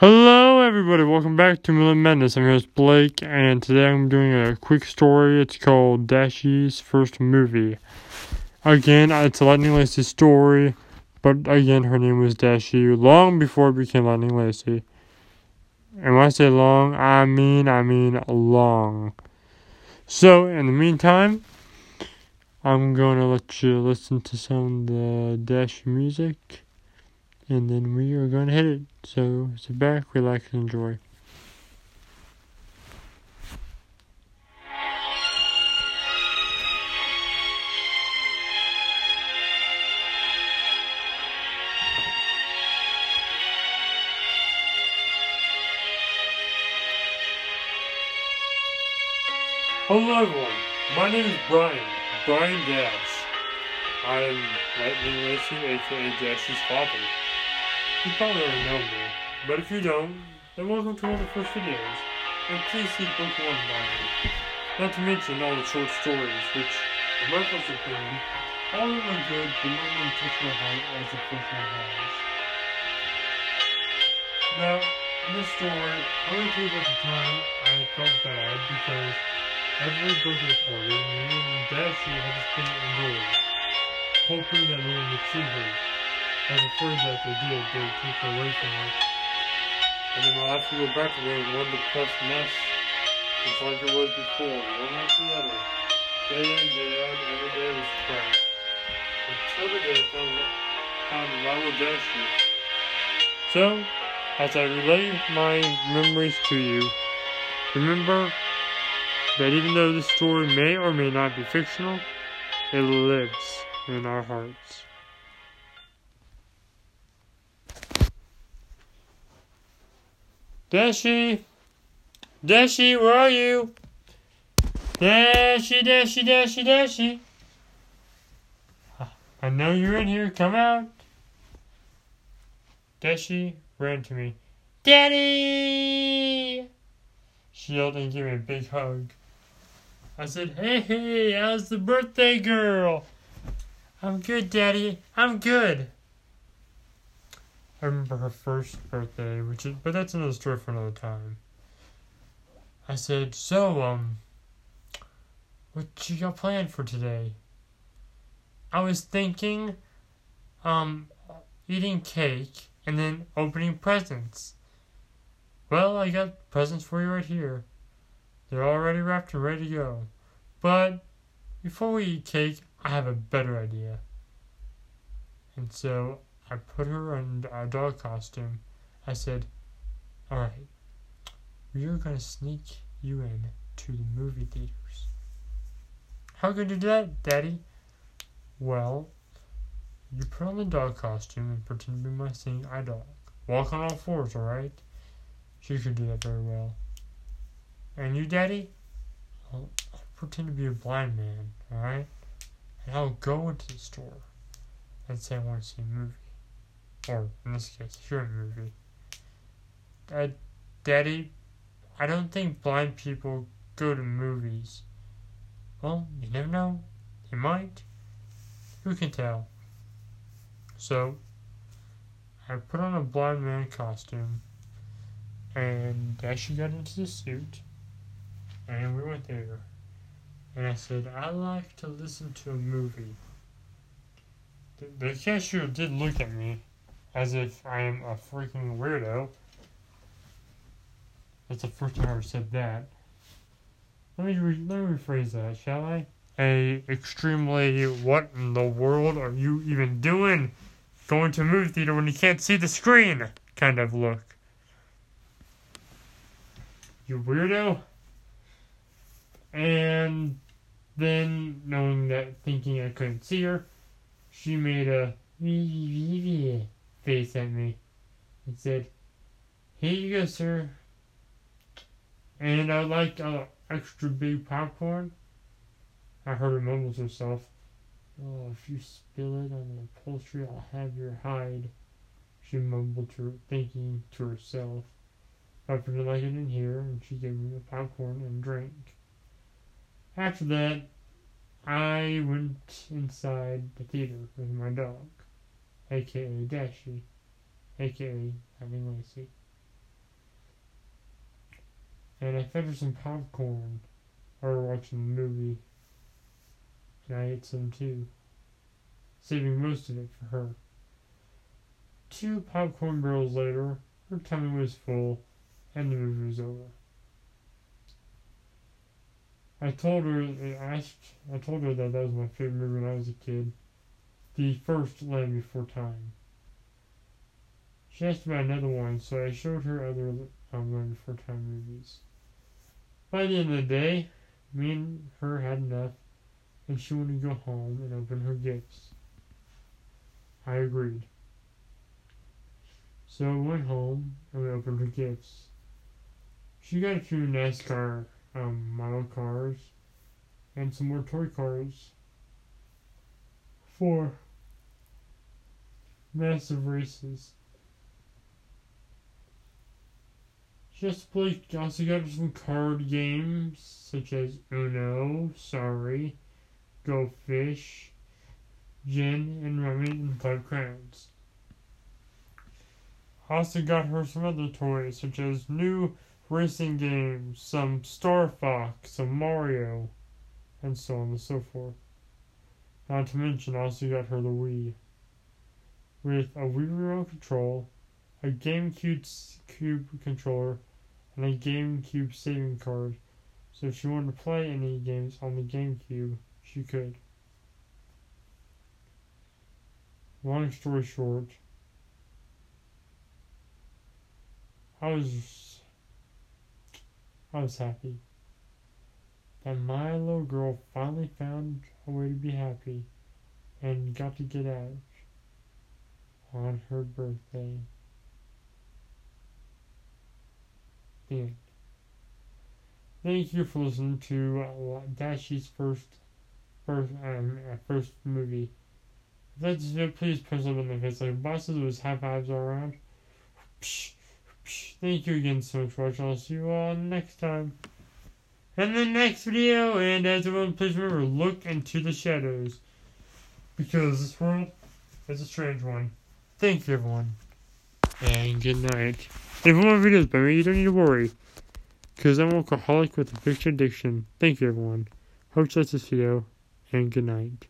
Hello, everybody. Welcome back to Millen Madness. I'm your host Blake, and today I'm doing a quick story. It's called Dashie's first movie. Again, uh, it's a Lightning Lacy story, but again, her name was Dashie long before it became Lightning Lacy. And when I say long, I mean I mean long. So, in the meantime, I'm going to let you listen to some of the Dashie music and then we are going to hit it. So sit back, relax, and enjoy. Hello everyone, my name is Brian, Brian Dash. I am Lightning Racing, aka Dashie's father. You probably already know me, but if you don't, then welcome to one of the first videos, and please see book one by me. Not to mention all the short stories, which, in my personal opinion, all of them are good, but none of touch my heart as the first one has. Now, in this story, I'm going to you about the time I felt bad because every birthday party, me and Dashie had spend it indoors, hoping that no one would see her. I was afraid that they did, they her away from me. And then I'll have to go back to being one depressed mess, just like it was before, one after the other. Day in, day out, every day was crap. Until the day I found, found Lilo Dashie. So, as I relay my memories to you, remember that even though this story may or may not be fictional, it lives in our hearts. Dashie! Dashie, where are you? Dashie, Dashie, Dashie, Dashie! I know you're in here, come out! Dashie ran to me. Daddy! She yelled and gave me a big hug. I said, Hey, hey, how's the birthday girl? I'm good, Daddy. I'm good. I remember her first birthday, which is, but that's another story for another time. I said, so, um, what you got planned for today? I was thinking, um, eating cake and then opening presents. Well, I got presents for you right here. They're already wrapped and ready to go. But before we eat cake, I have a better idea. And so I put her in a uh, dog costume. I said, Alright, we are going to sneak you in to the movie theaters. How can you do that, Daddy? Well, you put on the dog costume and pretend to be my seeing eye dog. Walk on all fours, alright? She could do that very well. And you, Daddy? I'll, I'll pretend to be a blind man, alright? And I'll go into the store and say I want to see a movie or in this case, a movie. Uh, Daddy, I don't think blind people go to movies. Well, you never know. They might. Who can tell? So, I put on a blind man costume, and Dashie got into the suit, and we went there. And I said, I like to listen to a movie. The, the cashier did look at me as if I am a freaking weirdo. That's the first time I ever said that. Let me re- let me rephrase that, shall I? A extremely what in the world are you even doing? Going to movie theater when you can't see the screen kind of look. You weirdo. And then knowing that thinking I couldn't see her, she made a face at me and said, Here you go, sir. And I'd like uh, extra big popcorn. I heard her mumble to herself, Oh, if you spill it on the upholstery, I'll have your hide. She mumbled to her, thinking to herself. I pretended like I didn't hear, and she gave me the popcorn and drink. After that, I went inside the theater with my dog aka Dashie, aka Lightning Lacy. and I fed her some popcorn while we were watching the movie. And I ate some too, saving most of it for her. Two popcorn barrels later, her tummy was full and the movie was over. I told her, I asked, I told her that that was my favorite movie when I was a kid. The first Land Before Time. She asked about another one, so I showed her other um, Land Before Time movies. By the end of the day, me and her had enough, and she wanted to go home and open her gifts. I agreed. So I went home and we opened her gifts. She got a few NASCAR um, model cars and some more toy cars for massive races. Just play, also got some card games such as Uno, Sorry, Go Fish, Gin, and Rummy, and Five Crowns. Also got her some other toys such as new racing games, some Star Fox, some Mario, and so on and so forth. Not to mention, also got her the Wii. With a Wii remote control, a GameCube Cube controller, and a GameCube saving card, so if she wanted to play any games on the GameCube, she could. Long story short, I was I was happy that my little girl finally found a way to be happy and got to get out on her birthday. The end. Thank you for listening to uh, Dashie's first first um uh, first movie. If that's it, please press up on the face like bosses with high fives all around. Thank you again so much for watching. I'll see you all next time. In the next video, and as everyone, please remember, look into the shadows. Because this world is a strange one. Thank you, everyone. And good night. If you want more videos by me, you don't need to worry. Because I'm an alcoholic with a fiction addiction. Thank you, everyone. Hope you liked this video, and good night.